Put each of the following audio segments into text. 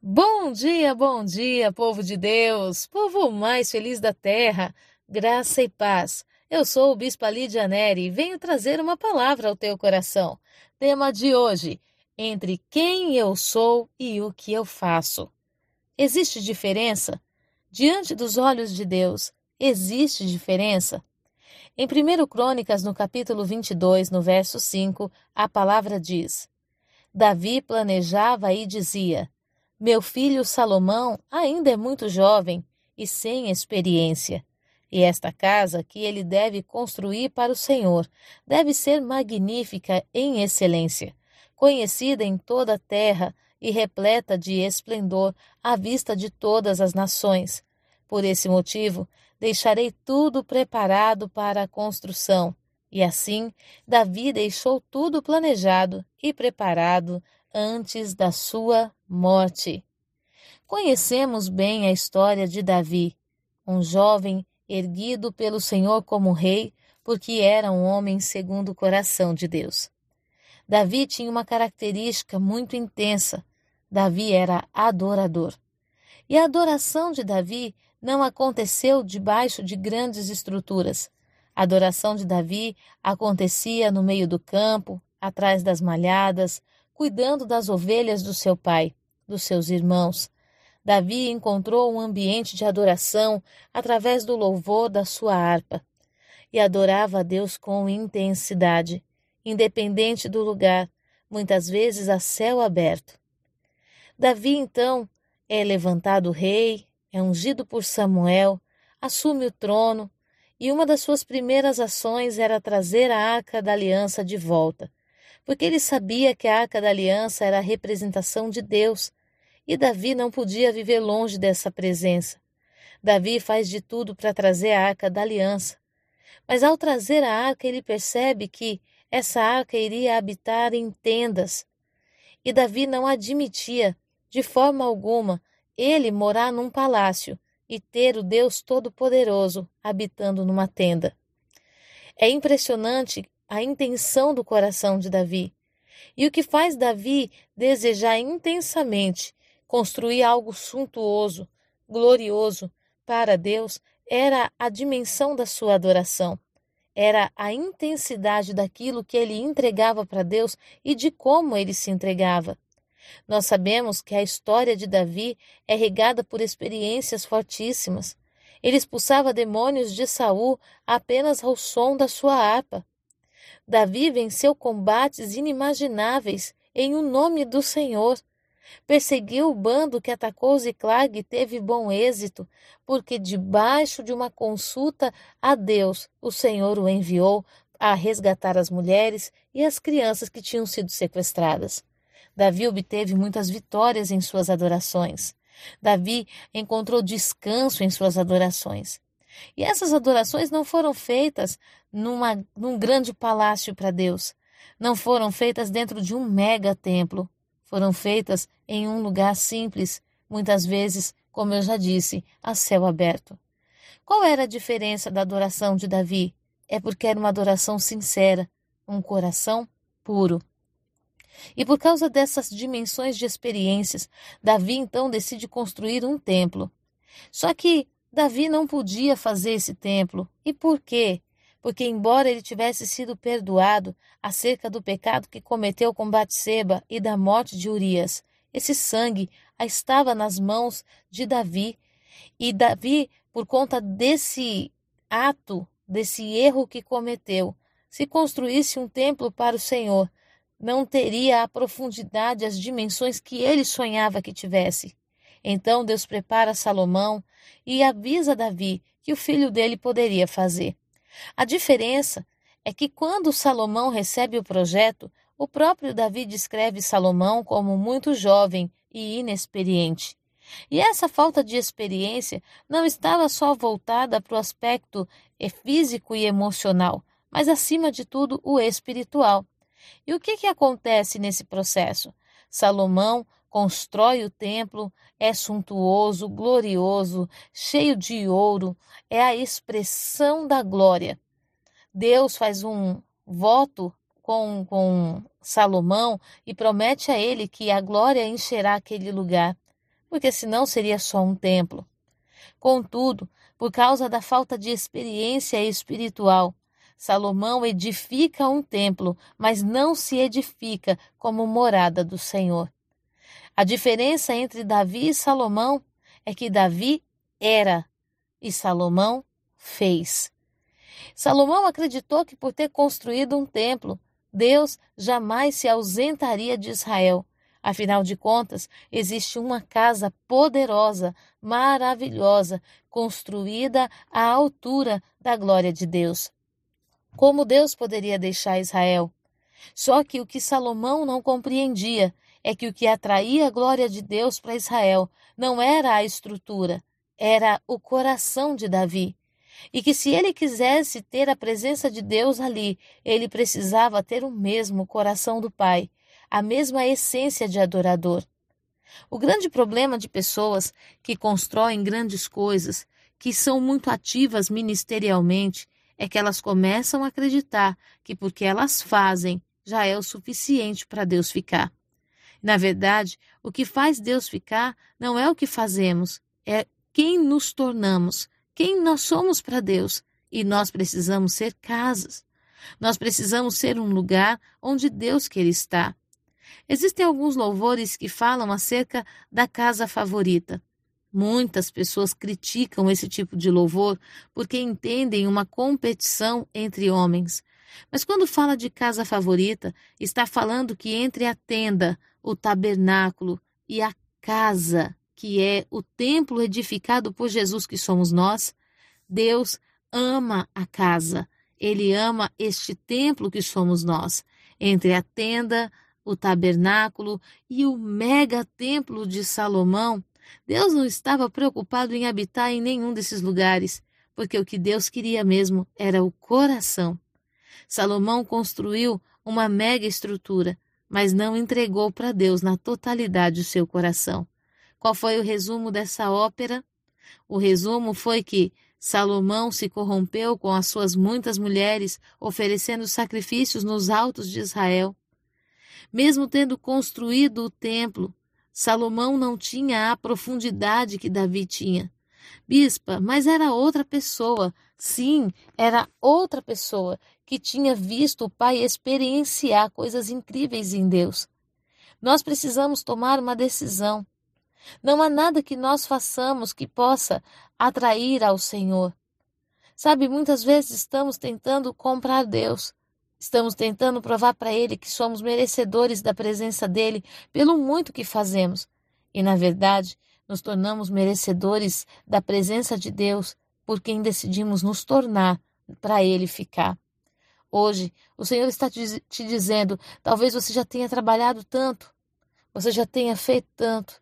Bom dia, bom dia, povo de Deus, povo mais feliz da terra, graça e paz. Eu sou o Bispo Lídia Neri e venho trazer uma palavra ao teu coração. Tema de hoje: entre quem eu sou e o que eu faço. Existe diferença? Diante dos olhos de Deus, existe diferença? Em 1 Crônicas, no capítulo 22, no verso 5, a palavra diz: Davi planejava e dizia: meu filho Salomão ainda é muito jovem e sem experiência. E esta casa que ele deve construir para o Senhor deve ser magnífica em excelência, conhecida em toda a terra e repleta de esplendor à vista de todas as nações. Por esse motivo, deixarei tudo preparado para a construção. E assim, Davi deixou tudo planejado e preparado antes da sua morte. Conhecemos bem a história de Davi, um jovem erguido pelo Senhor como rei, porque era um homem segundo o coração de Deus. Davi tinha uma característica muito intensa. Davi era adorador. E a adoração de Davi não aconteceu debaixo de grandes estruturas. A adoração de Davi acontecia no meio do campo, atrás das malhadas, cuidando das ovelhas do seu pai, dos seus irmãos. Davi encontrou um ambiente de adoração através do louvor da sua harpa e adorava a Deus com intensidade, independente do lugar, muitas vezes a céu aberto. Davi, então, é levantado rei, é ungido por Samuel, assume o trono, e uma das suas primeiras ações era trazer a arca da aliança de volta porque ele sabia que a arca da aliança era a representação de Deus e Davi não podia viver longe dessa presença. Davi faz de tudo para trazer a arca da aliança. Mas ao trazer a arca, ele percebe que essa arca iria habitar em tendas. E Davi não admitia, de forma alguma, ele morar num palácio e ter o Deus Todo-Poderoso habitando numa tenda. É impressionante a intenção do coração de Davi. E o que faz Davi desejar intensamente construir algo suntuoso, glorioso para Deus era a dimensão da sua adoração. Era a intensidade daquilo que ele entregava para Deus e de como ele se entregava. Nós sabemos que a história de Davi é regada por experiências fortíssimas. Ele expulsava demônios de Saul apenas ao som da sua harpa. Davi venceu combates inimagináveis em o nome do Senhor. Perseguiu o bando que atacou Ziclag e teve bom êxito, porque debaixo de uma consulta a Deus, o Senhor o enviou a resgatar as mulheres e as crianças que tinham sido sequestradas. Davi obteve muitas vitórias em suas adorações. Davi encontrou descanso em suas adorações. E essas adorações não foram feitas numa, num grande palácio para Deus. Não foram feitas dentro de um mega templo. Foram feitas em um lugar simples, muitas vezes, como eu já disse, a céu aberto. Qual era a diferença da adoração de Davi? É porque era uma adoração sincera, um coração puro. E por causa dessas dimensões de experiências, Davi então decide construir um templo. Só que Davi não podia fazer esse templo. E por quê? Porque, embora ele tivesse sido perdoado acerca do pecado que cometeu com Batseba e da morte de Urias, esse sangue estava nas mãos de Davi. E Davi, por conta desse ato, desse erro que cometeu, se construísse um templo para o Senhor, não teria a profundidade, as dimensões que ele sonhava que tivesse. Então Deus prepara Salomão e avisa Davi que o filho dele poderia fazer. A diferença é que quando Salomão recebe o projeto, o próprio Davi descreve Salomão como muito jovem e inexperiente. E essa falta de experiência não estava só voltada para o aspecto físico e emocional, mas acima de tudo o espiritual. E o que, que acontece nesse processo? Salomão constrói o templo, é suntuoso, glorioso, cheio de ouro, é a expressão da glória. Deus faz um voto com, com Salomão e promete a ele que a glória encherá aquele lugar. porque senão seria só um templo. Contudo, por causa da falta de experiência espiritual, Salomão edifica um templo, mas não se edifica como morada do Senhor. A diferença entre Davi e Salomão é que Davi era e Salomão fez. Salomão acreditou que por ter construído um templo, Deus jamais se ausentaria de Israel. Afinal de contas, existe uma casa poderosa, maravilhosa, construída à altura da glória de Deus. Como Deus poderia deixar Israel? Só que o que Salomão não compreendia é que o que atraía a glória de Deus para Israel não era a estrutura, era o coração de Davi e que se ele quisesse ter a presença de Deus ali, ele precisava ter o mesmo coração do Pai, a mesma essência de adorador. O grande problema de pessoas que constroem grandes coisas, que são muito ativas ministerialmente, é que elas começam a acreditar que porque elas fazem já é o suficiente para Deus ficar. Na verdade, o que faz Deus ficar não é o que fazemos, é quem nos tornamos, quem nós somos para Deus. E nós precisamos ser casas. Nós precisamos ser um lugar onde Deus quer estar. Existem alguns louvores que falam acerca da casa favorita. Muitas pessoas criticam esse tipo de louvor porque entendem uma competição entre homens. Mas quando fala de casa favorita, está falando que entre a tenda, o tabernáculo e a casa que é o templo edificado por Jesus, que somos nós, Deus ama a casa. Ele ama este templo que somos nós. Entre a tenda, o tabernáculo e o mega templo de Salomão, Deus não estava preocupado em habitar em nenhum desses lugares, porque o que Deus queria mesmo era o coração. Salomão construiu uma mega estrutura, mas não entregou para Deus na totalidade o seu coração. Qual foi o resumo dessa ópera? O resumo foi que Salomão se corrompeu com as suas muitas mulheres, oferecendo sacrifícios nos altos de Israel. Mesmo tendo construído o templo, Salomão não tinha a profundidade que Davi tinha. Bispa, mas era outra pessoa. Sim, era outra pessoa que tinha visto o pai experienciar coisas incríveis em Deus. Nós precisamos tomar uma decisão. Não há nada que nós façamos que possa atrair ao Senhor. Sabe, muitas vezes estamos tentando comprar Deus. Estamos tentando provar para Ele que somos merecedores da presença dele pelo muito que fazemos. E, na verdade, nos tornamos merecedores da presença de Deus por quem decidimos nos tornar para Ele ficar. Hoje, o Senhor está te dizendo: talvez você já tenha trabalhado tanto, você já tenha feito tanto,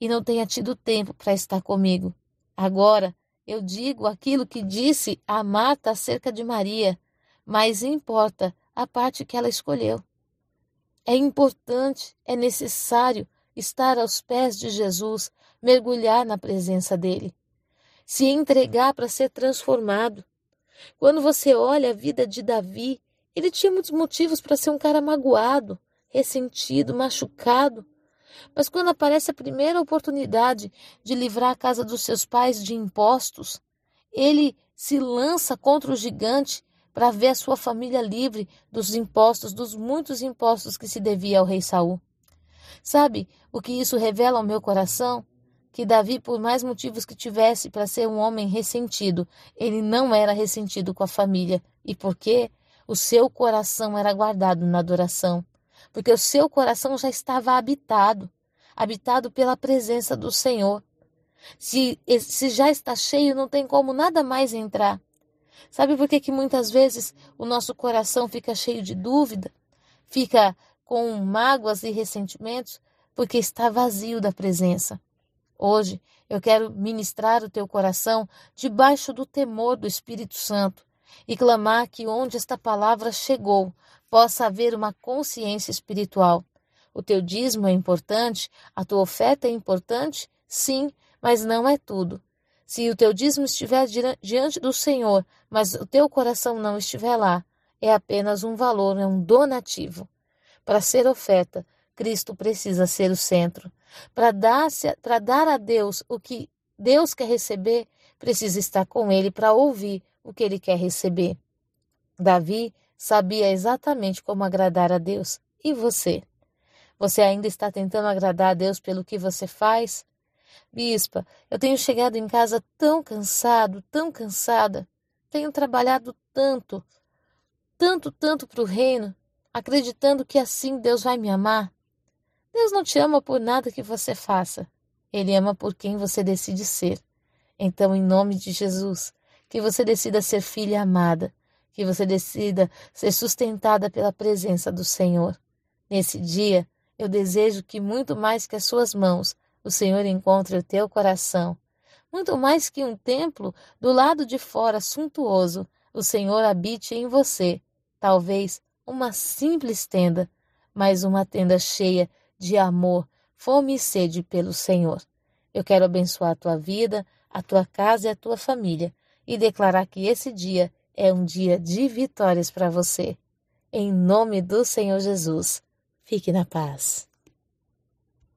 e não tenha tido tempo para estar comigo. Agora eu digo aquilo que disse a Marta acerca de Maria, mas importa a parte que ela escolheu. É importante, é necessário estar aos pés de Jesus, mergulhar na presença dele, se entregar para ser transformado. Quando você olha a vida de Davi, ele tinha muitos motivos para ser um cara magoado, ressentido, machucado. Mas quando aparece a primeira oportunidade de livrar a casa dos seus pais de impostos, ele se lança contra o gigante para ver a sua família livre dos impostos, dos muitos impostos que se devia ao rei Saul. Sabe o que isso revela ao meu coração? Que Davi, por mais motivos que tivesse para ser um homem ressentido, ele não era ressentido com a família. E por quê? O seu coração era guardado na adoração porque o seu coração já estava habitado, habitado pela presença do Senhor. Se, se já está cheio, não tem como nada mais entrar. Sabe por que, que muitas vezes o nosso coração fica cheio de dúvida, fica com mágoas e ressentimentos? Porque está vazio da presença. Hoje eu quero ministrar o teu coração debaixo do temor do Espírito Santo e clamar que onde esta palavra chegou, possa haver uma consciência espiritual. O teu dízimo é importante, a tua oferta é importante, sim, mas não é tudo. Se o teu dízimo estiver diante do Senhor, mas o teu coração não estiver lá, é apenas um valor, é um donativo. Para ser oferta, Cristo precisa ser o centro. Para dar, dar a Deus o que Deus quer receber, precisa estar com Ele para ouvir o que Ele quer receber. Davi sabia exatamente como agradar a Deus. E você? Você ainda está tentando agradar a Deus pelo que você faz? Bispa, eu tenho chegado em casa tão cansado, tão cansada. Tenho trabalhado tanto, tanto, tanto para o reino, acreditando que assim Deus vai me amar. Deus não te ama por nada que você faça. Ele ama por quem você decide ser. Então, em nome de Jesus, que você decida ser filha amada, que você decida ser sustentada pela presença do Senhor. Nesse dia, eu desejo que muito mais que as suas mãos, o Senhor encontre o teu coração. Muito mais que um templo do lado de fora suntuoso, o Senhor habite em você. Talvez uma simples tenda, mas uma tenda cheia de amor, fome e sede pelo Senhor. Eu quero abençoar a tua vida, a tua casa e a tua família e declarar que esse dia é um dia de vitórias para você. Em nome do Senhor Jesus. Fique na paz.